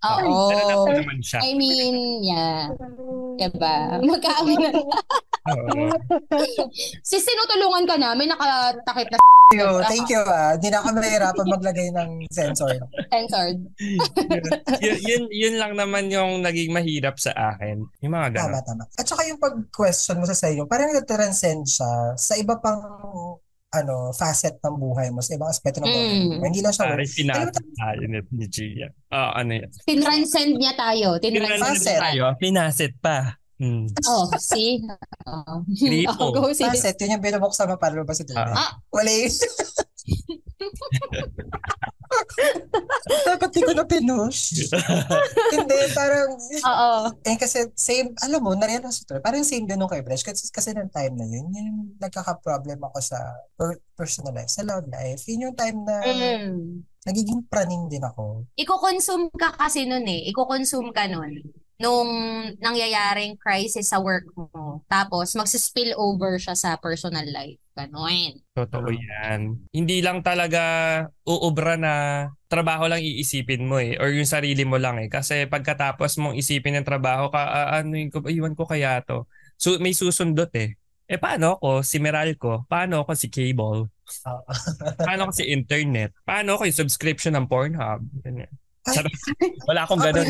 Oo. Pero nasa naman siya. I mean, yeah. Diba? Magkaaminan na. Oo. Sis, tinutulungan ka namin, nakatakip na Thank you, thank you ah. Hindi na ako mahirapan maglagay ng sensor. censored. [LAUGHS] yun, yun, yun lang naman yung naging mahirap sa akin. Yung mga ganun. Tama, tama. At saka yung pag-question mo sa mo, parang nag-transcend siya sa iba pang ano, facet ng buhay mo, sa ibang aspeto ng buhay Mm. mo. Hindi lang siya work. pinatay tayo ni, ni Gia. Ah, ano yan? Tinranscend niya tayo. Tinranscend tayo. Pinaset pa. Hmm. Oh, see? Oh. Gripo. oh, go, sige. Facet, yun yung binubuksan mo para lumabas ito. Ah. Wala yun. [LAUGHS] Dapat di ko na pinush. [LAUGHS] Hindi, parang, Oo. eh kasi same, alam mo, narealize ko to, parang same din nung kay Bresh. Kasi, kasi ng time na yun, yun yung nagkaka-problem ako sa per- personal life, sa love life. Yun yung time na Mm. nagiging praning din ako. Iko-consume ka kasi nun eh. Iko-consume ka nun nung nangyayaring crisis sa work mo. Tapos, magsispill over siya sa personal life. Ganon. Totoo yan. Hindi lang talaga uubra na trabaho lang iisipin mo eh. Or yung sarili mo lang eh. Kasi pagkatapos mong isipin ng trabaho ka, ah, ano yung, iwan ko kaya to. So, may susundot eh. Eh paano ako si Meralco? Paano ako si Cable? [LAUGHS] Paano ako si Internet? Paano ako yung subscription ng Pornhub? Ganyan. Ay. Charot. Wala akong ganun.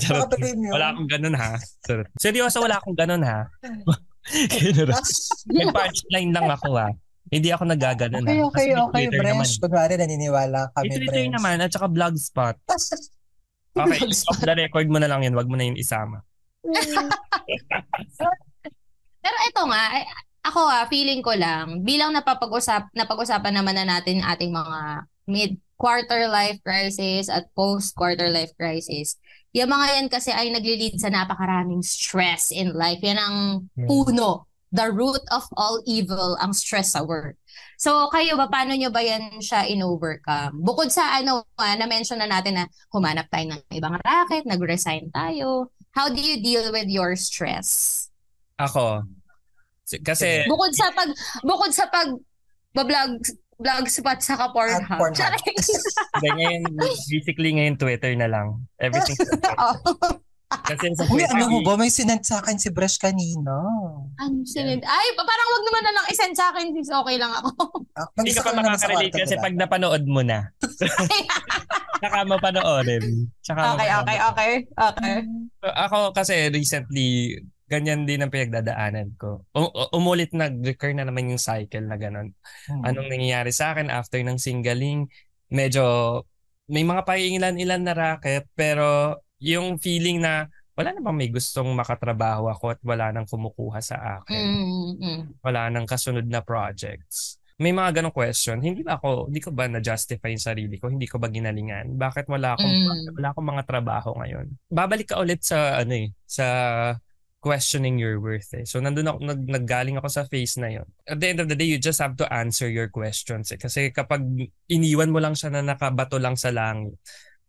Charot. Premium. Wala akong ganun ha. Charot. Seryoso, wala akong ganun ha. [LAUGHS] [LAUGHS] [LAUGHS] May punchline lang ako ha. Hindi ako nagaganon Okay, ha. okay, Kasi okay, Twitter naman. Bresh. Kunwari, naniniwala kami, Twitter Bresh. naman at saka Blogspot. [LAUGHS] Okay, off the record mo na lang yun. Wag mo na yun isama. Pero ito nga, eh, ako ah, feeling ko lang, bilang napapag-usap, napag-usapan naman na natin ating mga mid-quarter life crisis at post-quarter life crisis. Yung mga yan kasi ay nagli-lead sa napakaraming stress in life. Yan ang Hmm. puno, the root of all evil, ang stress sa work. So, kayo ba, paano nyo ba yan siya in-overcome? Bukod sa ano, ah, na-mention na natin na humanap tayo ng ibang racket, nag-resign tayo. How do you deal with your stress? Ako. si- Kasi, Bukod sa pag bukod sa pag vlog vlog spot sa Pornhub. At Pornhub. Charing. [LAUGHS] hindi, ngayon, basically ngayon Twitter na lang. Everything. [LAUGHS] Oo. Kasi sa Uy, ano mo ba? May sinend sa akin si Bresh kanina. Ano sinid? Ay, pa- parang wag naman na lang isend sa akin since okay lang ako. [LAUGHS] Ah, hindi ka pa makakarelate kasi diba? pag napanood mo na. Tsaka mo panoorin. Okay, okay, okay. Okay. Ako kasi recently, ganyan din ang pinagdadaanan ko. U- umulit nag-recur na naman yung cycle na ganun. Hmm. Anong nangyayari sa akin after ng singling, medyo may mga paingilan-ilan na racket pero yung feeling na wala namang may gustong makatrabaho ako at wala nang kumukuha sa akin. Mm, mm. Wala nang kasunod na projects. May mga ganong question. Hindi ba ako, hindi ko ba na-justify yung sarili ko? Hindi ko ba ginalingan? Bakit wala akong, Mm. wala akong mga trabaho ngayon? Babalik ka ulit sa, ano eh, sa questioning your worth eh. So nandun ako, nag, naggaling ako sa phase na yon. At the end of the day, you just have to answer your questions eh. Kasi kapag iniwan mo lang siya na nakabato lang sa langit,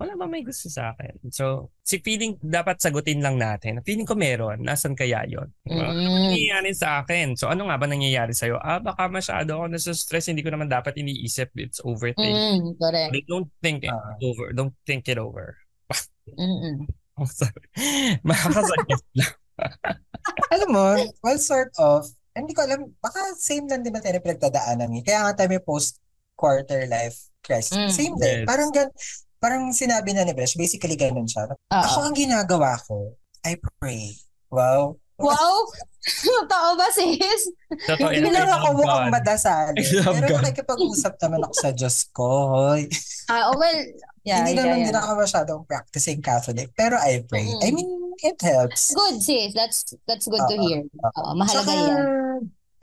wala ba may gusto sa akin? So, si feeling dapat sagutin lang natin. Feeling ko meron. Nasan kaya yon? Mm. nangyayari sa akin. So ano nga ba nangyayari sa'yo? Ah, baka masyado ako nasa stress. Hindi ko naman dapat iniisip. It's overthink. Mm, correct. But don't think it Ah. over. Don't think it over. [LAUGHS] Mm-mm. Oh, sorry. [LAUGHS] Makakasakit lang. Alam mo, well, sort of, hindi ko alam, baka same lang din natin yung pinagdadaanan niya. Kaya nga tayo may post-quarter life crisis. Mm. Same din. Yes. Parang gan, parang sinabi na ni Besh, basically ganun siya. Oo. Ako ang ginagawa ko, I pray. Wow. Wow! [LAUGHS] Totoo ba, sis? Totoo Hindi lang ako mukhang madasali. [LAUGHS] Pero nakikipag-usap naman ako sa Diyos ko. Ah, oh, well, yeah, Hindi yeah, naman yeah. din ako masyadong practicing Catholic. Pero I pray. Mm. I mean, it helps. Good, sis. That's that's good to Oo. hear. Oo, mahalaga Tsaka, yan.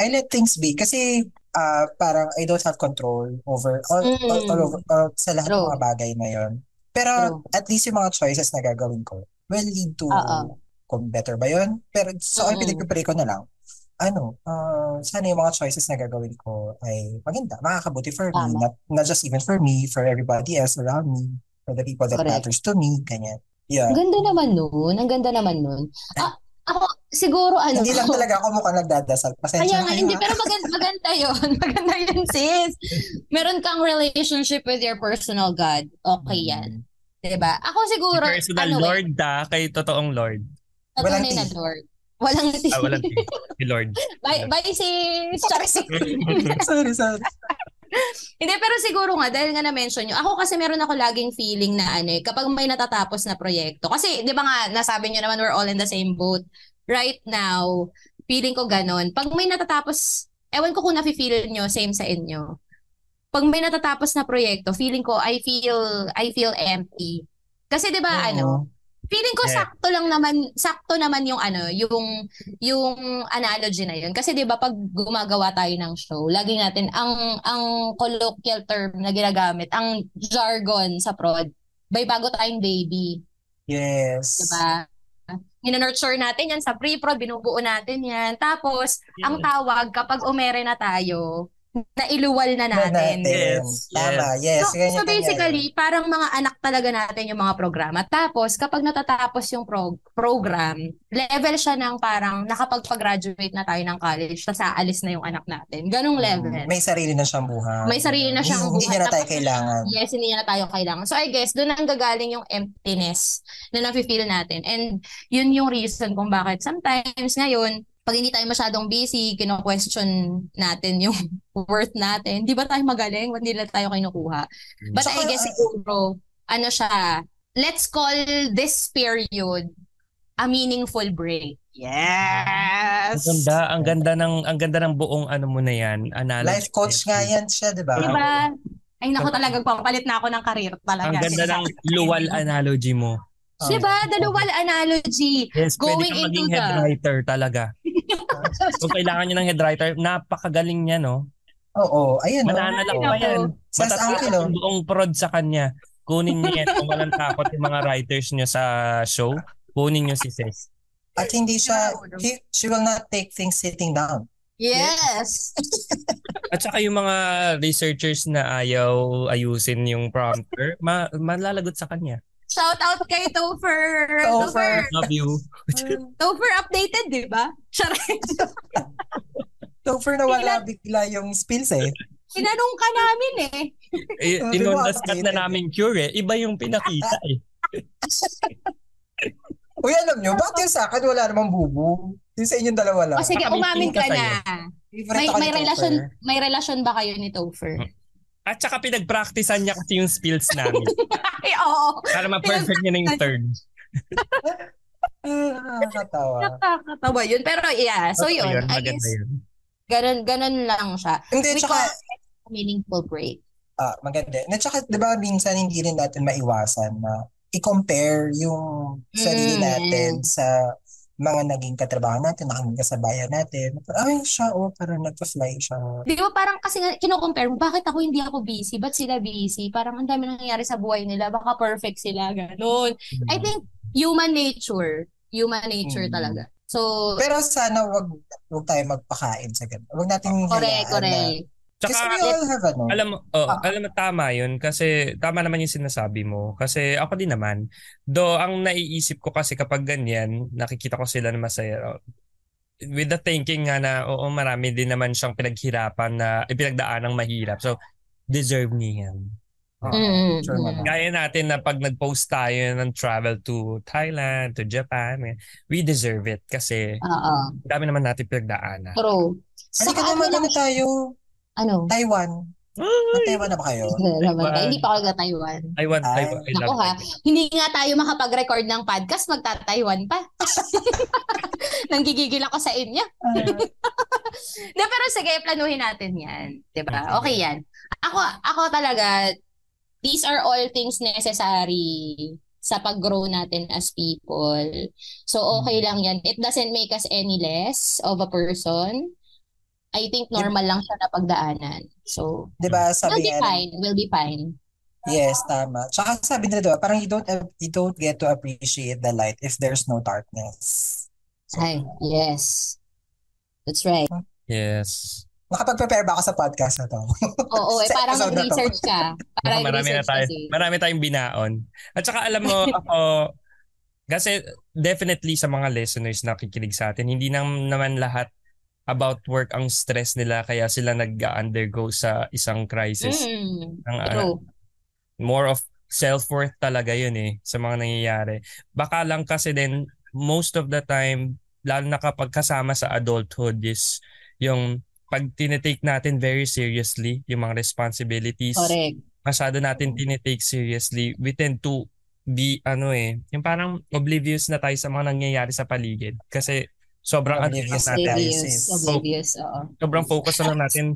I let things be. Kasi ah parang I don't have control over all, Mm. all, all over, all- sa lahat ng True. mga bagay na yon. Pero True. at least yung mga choices na gagawin ko will lead to Oo. kung better ba yon. Pero so ang Mm. pinagpipray ko na lang, ano, ah, sana yung mga choices na gagawin ko ay maganda, makakabuti for me, Tama. not, not just even for me, for everybody else around me, for the people that Correct. matters to me, ganyan. Yeah. Ang ganda naman nun. Ang ganda naman nun. Ah, ako, siguro ano. Hindi lang [LAUGHS] talaga ako mukhang nagdadasal. Pasensya Kaya na nga, hindi, pero maganda, [LAUGHS] maganda yun. Maganda yun, sis. Meron kang relationship with your personal God. Okay yan. Diba? Ako siguro, Personal ano Lord da, kay totoong Lord. eh, Walang na. Lord. Walang tea. Ah, walang tea. Si Lord. bye, bye, sis. Charis. [LAUGHS] sorry, sorry. Hindi, pero siguro nga, dahil nga na-mention nyo, ako kasi meron ako laging feeling na ano eh, kapag may natatapos na proyekto. Kasi, di ba nga, nasabi nyo naman, we're all in the same boat. Right now, feeling ko ganon. Pag may natatapos, ewan ko kung nafe-feel nyo, same sa inyo. Pag may natatapos na proyekto, feeling ko, I feel, I feel empty. Kasi di ba, ano, feeling ko Yeah. sakto lang naman, sakto naman yung ano, yung yung analogy na yun. Kasi 'di ba pag gumagawa tayo ng show, lagi natin ang ang colloquial term na ginagamit, ang jargon sa prod, may bago tayong baby, Yes. 'di ba? Nurture natin yan sa pre-prod, binubuo natin yan. Tapos, ang tawag kapag umere na tayo, nailuwal na Na natin. Yes, Tama, yes. So, ganyan, so ganyan. basically, parang mga anak talaga natin yung mga programa. Tapos, kapag natatapos yung prog- program, level siya ng parang nakapagpag-graduate na tayo ng college, tapos aalis na yung anak natin. Ganong level. Mm, May sarili na siyang buhay. May sarili na siyang Hindi, hindi buhay. niya na tayo kailangan. Yes, hindi na tayo kailangan. So I guess, doon ang gagaling yung emptiness na nafe-feel natin. And yun yung reason kung bakit sometimes ngayon, pag hindi tayo masyadong busy, kino-question natin yung [LAUGHS] worth natin. Di ba tayo magaling? Hindi na tayo kinukuha. But I Tsaka, guess siguro, ano siya, let's call this period a meaningful break. Yes! Ang ganda, ang ganda ng ang ganda ng buong ano mo na yan. Analogy. Life coach nga yan siya, di ba? Di ba? Ay, naku talagang papalit na ako ng karir talaga. Ang ganda ng luwal analogy mo. Di ba? The luwal analogy. Yes, Going pwede kang into maging the- head writer talaga. [LAUGHS] Kung kailangan nyo ng head writer, napakagaling niya, no? Oo, ayun. no? Mananalak Ay, pa yan. Matatapos Angelo. yung buong prod sa kanya. Kunin niyo yan kung walang takot yung mga writers nyo sa show. Kunin nyo si Ses. At hindi siya, he, she will not take things sitting down. Yes. At saka yung mga researchers na ayaw ayusin yung prompter, ma- malalagot sa kanya. Shout out kay Topher. Topher. Love you. Topher updated, di ba? Charay. [LAUGHS] So, for nawala bigla yung spills eh. Tinanong ka namin eh. Eh, inundaskat na namin cure eh. Iba yung pinakita eh. [LAUGHS] Uy, alam nyo, bakit yung sa akin wala namang bubu? Yung sa inyong dalawa lang. O sige, umamin ka ka na. May may Topher. relasyon may relasyon ba kayo ni Topher? At saka pinag-practicean niya kasi yung spills namin. Ay, [LAUGHS] oo. Para ma-perfect niya na yung third. [LAUGHS] Ah, nakakatawa. Nakakatawa yun. Pero yeah, so Totoo yun. I maganda guess, yun. ganun, ganun lang siya. Hindi, We tsaka, call it a meaningful break. ah, maganda. Na tsaka, di ba, minsan hindi rin natin maiwasan na i-compare yung sarili Mm. natin sa mga naging katrabaho natin, naging kasabayan natin. Ay, siya, oh, parang nagpa-fly siya. Di ba parang kasi kino-compare mo, bakit ako hindi ako busy? Ba't sila busy? Parang ang dami nangyayari sa buhay nila. Baka perfect sila. Ganun. I think human nature. Human nature Mm. talaga. So, Pero sana wag wag tayo magpakain sa ganun. Wag nating correct, hayaan na. Correct. Kasi Tsaka, we all have ano. alam mo, oh, Ah. alam mo tama 'yun kasi tama naman yung sinasabi mo kasi ako din naman. Do ang naiisip ko kasi kapag ganyan, nakikita ko sila na masaya oh, with the thinking nga na oo marami din naman siyang pinaghirapan na ipinagdaan ng mahirap. So deserve niya yan. Mm, sure mm. naman. Gaya natin na pag nag-post tayo ng travel to Thailand, to Japan, eh, we deserve it kasi Oo. dami naman natin pinagdaanan. True. Halika Saka naman ano tayo, ano? Taiwan. Ay, Taiwan na ba kayo? Taiwan. Hindi pa ako nag-Taiwan. Taiwan, Ay. Taiwan. I Ako love ha, Taiwan. hindi nga tayo makapag-record ng podcast, magta-Taiwan pa. [LAUGHS] Nanggigigil ako sa inyo. De, pero sige, planuhin natin yan. 'Di ba? Okay yan. Ako, ako talaga, these are all things necessary sa pag-grow natin as people. So, okay lang yan. It doesn't make us any less of a person. I think normal lang siya na pagdaanan. So, Di ba we'll sabi be nga, fine. We'll be fine. yes, tama. Tsaka sabi nila diba, parang you don't, you don't get to appreciate the light if there's no darkness. Ay, yes. That's right. Yes. Nakapag-prepare ba ako sa podcast na to? [LAUGHS] Oo, eh, parang mag-research ka. Parang marami na research tayo. kasi. Marami tayong binaon. At saka alam mo, [LAUGHS] ako, kasi definitely sa mga listeners na kikinig sa atin, hindi nang naman lahat about work ang stress nila kaya sila nag-undergo sa isang crisis. Mm, Ang, ano, true. more of self-worth talaga yun eh sa mga nangyayari. Baka lang kasi din most of the time lalo na kapag kasama sa adulthood is yung pag tinitake natin very seriously yung mga responsibilities Correct. masyado natin tinitake seriously we tend to be ano eh yung parang oblivious na tayo sa mga nangyayari sa paligid kasi sobrang ano Oblivious lang natin Oblivious. Oblivious, oo. sobrang focus na lang natin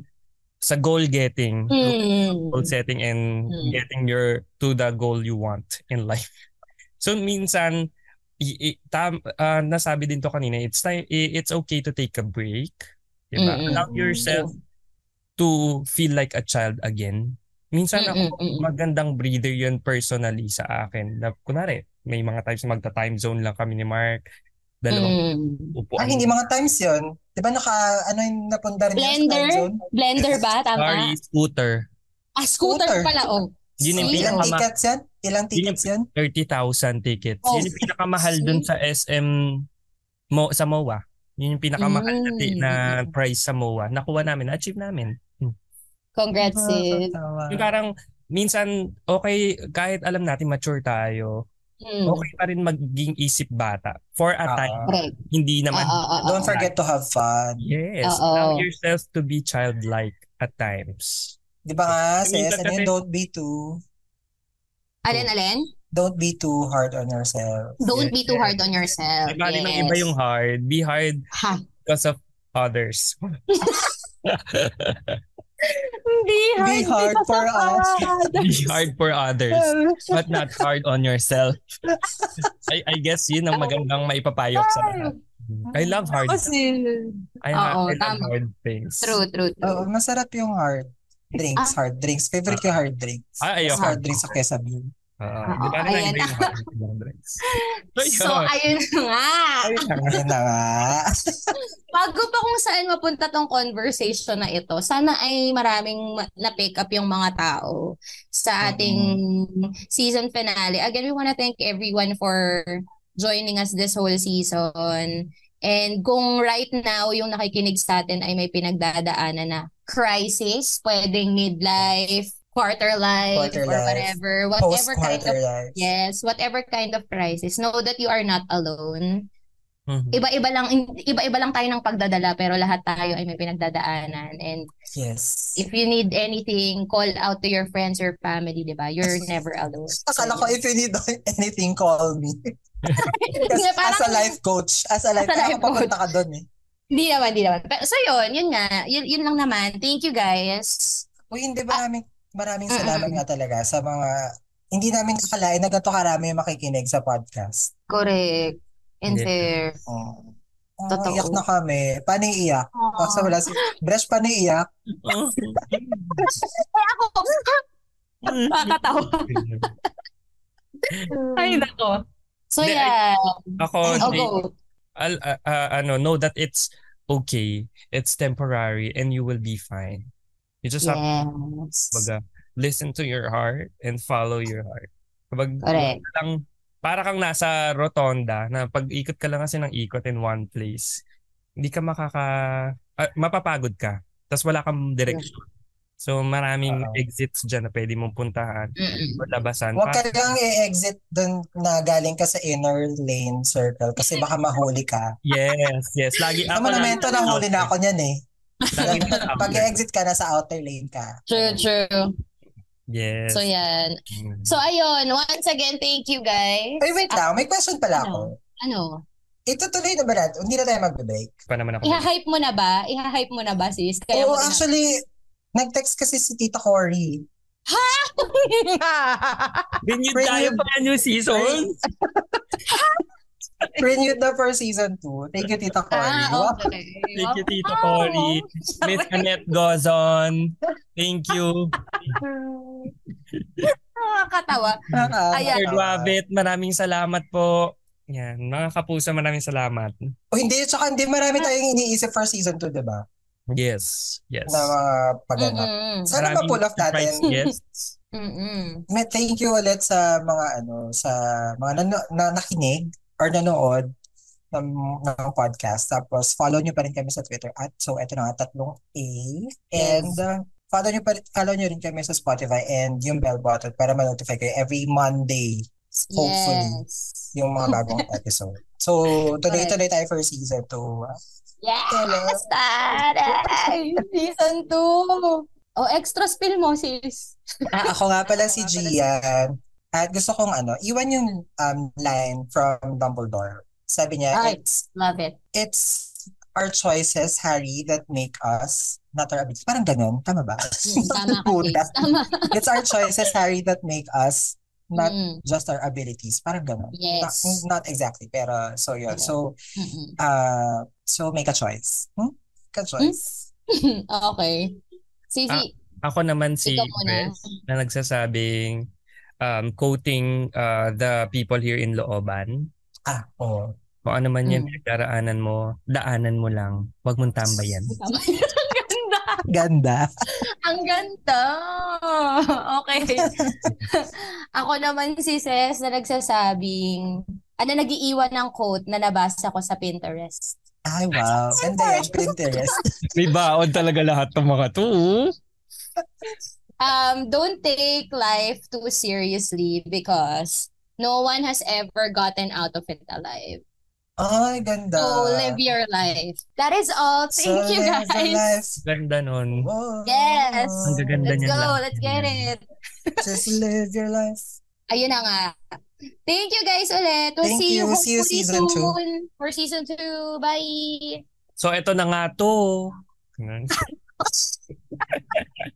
sa goal getting Mm. goal setting and Mm. getting your to the goal you want in life. [LAUGHS] So minsan i, i, tam, ah, nasabi din to kanina, it's time it's okay to take a break. Diba? Mm-mm. Allow yourself to feel like a child again. Minsan ako, Mm-mm, magandang breather yun personally sa akin. Na, kunwari, may mga times na magta-time zone lang kami ni Mark. Dalawang Mm. upuan. Ay, hindi mga times yun. Di ba naka, ano yung napunta rin yun sa Blender? Blender ba? Sorry, Tama? scooter. Ah, scooter Scooter. pala, oh. Yun yung? Ilang pinakama- tickets yan? Ilang tickets yan? 30,000 tickets. Oh, Yun yung pinakamahal dun sa SM Mo, sa MOA. Yun yung pinakamahal na, Mm. na price sa MOA. Nakuha namin, na-achieve namin. Congrats, sis. Nakakatawa. Yung parang minsan okay kahit alam natin mature tayo, Mm. okay pa rin maging isip bata. For a Ah, time, Correct. hindi naman. Ah, ah, ah, Don't ah. forget to have fun. Yes, Oo. allow yourself to be childlike at times. Di ba nga, sis? Kasi- yun? Don't be too, Alin, alin? don't be too hard on yourself. Don't Yes, be too yes. hard on yourself. Iba rin ng Yes. iba yung hard. Be hard Ha. because of others. [LAUGHS] [LAUGHS] Be hard, Be hard for us. others. Be hard for others. but not hard on yourself. [LAUGHS] I, I guess yun ang magandang maipapayo ko sa lahat. I love hard. Kasi, I, Oo, I love tama. hard things. true, true, Oo, true. masarap yung hard drinks, Ah. hard drinks. Favorite ko yung hard drinks. Ah, ayoko. Hard drinks sa Quesabil. Oo. Oo, Di ba na ayan. yung drinks? [LAUGHS] So, ayun nga. Ayun na nga. [LAUGHS] Bago pa kung saan mapunta tong conversation na ito, sana ay maraming ma- na-pick up yung mga tao sa ating season finale. Again, we wanna thank everyone for joining us this whole season. And kung right now yung nakikinig sa atin ay may pinagdadaanan na crisis, pwedeng midlife, quarter life, Quarter or life, whatever, whatever kind of life. Yes, whatever kind of crisis, know that you are not alone. Mhm. Iba-iba lang iba-iba lang tayo ng pagdadala pero lahat tayo ay may pinagdadaanan and Yes. if you need anything, call out to your friends or family, 'di ba? You're never alone. Akala ko if you need [LAUGHS] anything, call me. [LAUGHS] As, as parang- a life coach. As a life, As a life ako papunta ka doon eh. Hindi naman, hindi naman. Pero, so yun, yun nga, yun, yun lang naman. Thank you guys. Uy, hindi maraming, maraming salamat nga talaga sa mga, hindi namin akalain na ganito karami yung makikinig sa podcast. Correct. And Yeah. fair. Oh. Oh, Totoo. iyak na kami. Paano iiyak? Kasi wala si, Bresh, paano iiyak? Ay, [LAUGHS] ako. Nakakatawa. [LAUGHS] Ay, nako. So Hindi, yeah. Ako, go. I'll, uh, uh, ano, know that it's okay. It's temporary and you will be fine. You just have to Yes. baga, listen to your heart and follow your heart. Kapag Correct. lang, para kang nasa rotonda na pag ikot ka lang kasi ng ikot in one place, hindi ka makaka, ah, mapapagod ka. Tapos wala kang direction. So maraming Oo. exits dyan na pwede mong puntahan o labasan. Huwag ka lang i-exit dun na galing ka sa inner lane circle kasi baka mahuli ka. yes, yes. Lagi ako lang. monumento na huli na ako niyan eh. Na [LAUGHS] Pag-exit ka, nasa outer lane ka. True, true. Yes. So, yan. Mm. So, ayun. Once again, thank you, guys. Ay, wait lang. May question pala ako. Ano? Itutuloy na ba natin? Hindi na tayo magbe-break. Pa naman ako. Iha-hype mo na ba? Iha-hype mo na ba, sis? Kaya Oo, na- actually, nag-text kasi si Tita Cory. [LAUGHS] Renewed Renewed. tayo pa new season. [LAUGHS] Renewed na for season 2. Thank you, Tita Cory. ah, okay. Thank you, Tito Cory. Miss Annette Gozon. Thank you. Nakakatawa. Nakakatawa. Ayan. Sir Rabbit, maraming salamat po. Yan, mga kapuso, maraming salamat. O hindi, tsaka hindi marami tayong iniisip for season 2, di ba? Yes, yes. Na mga pagganap. Mm-mm. Sana Maraming ma-pull off natin. Mm-mm. May- Thank you ulit sa mga ano, sa mga nano- na, nakinig or nanood ng, ng podcast. Tapos follow nyo pa rin kami sa Twitter at so eto na nga tatlong A. And uh, follow nyo, pa, follow nyo rin kami sa Spotify and yung bell button para ma-notify kayo every Monday. Hopefully. Yes. Yung mga bagong [LAUGHS] episode. So, tuloy-tuloy tayo for season 2. Yes! Taray! [LAUGHS] Season 2! Oh, extra spill mo, sis. Ah, ako nga pala si Gian. At gusto kong ano, iwan yung um, line from Dumbledore. Sabi niya, Ay. it's Love it. it's our choices, Harry, that make us not our abilities. Parang ganun. Tama ba? Mm, tama ka. [LAUGHS] Tama. [LAUGHS] It's our choices, Harry, that make us not Mm, just our abilities. Parang ganun. Yes. Not, not exactly, pero so yun. So, mm-mm. uh, so make a choice. Hmm? Make a choice. [LAUGHS] okay. Sisi, Ako naman si. Chris na nagsasabing um, quoting uh, the people here in Looban. Ah, oo. Kung ano man Mm. yung pinagdaraanan mo, daanan mo lang. Huwag mong tambayan. [LAUGHS] Ganda. Ganda. Ang ganda. Okay. [LAUGHS] Ako naman si Ses na nagsasabing, ano, nag-iiwan ng quote na nabasa ko sa Pinterest. Ay, wow. Ganda yan, Pinterest. May baon talaga lahat ng mga to. [LAUGHS] Um, don't take life too seriously because no one has ever gotten out of it alive. Ay, ganda. So live your life. That is all. Thank So you guys. life. Ganda nun. Whoa. Yes. Ang gaganda Let's niyan go. lahat. Let's get it. [LAUGHS] Just live your life. Ayun na nga. Thank you guys ulit. We'll Thank see you, you. See you season two. soon for season 2. Bye. So, eto na nga to. Ganun. [LAUGHS]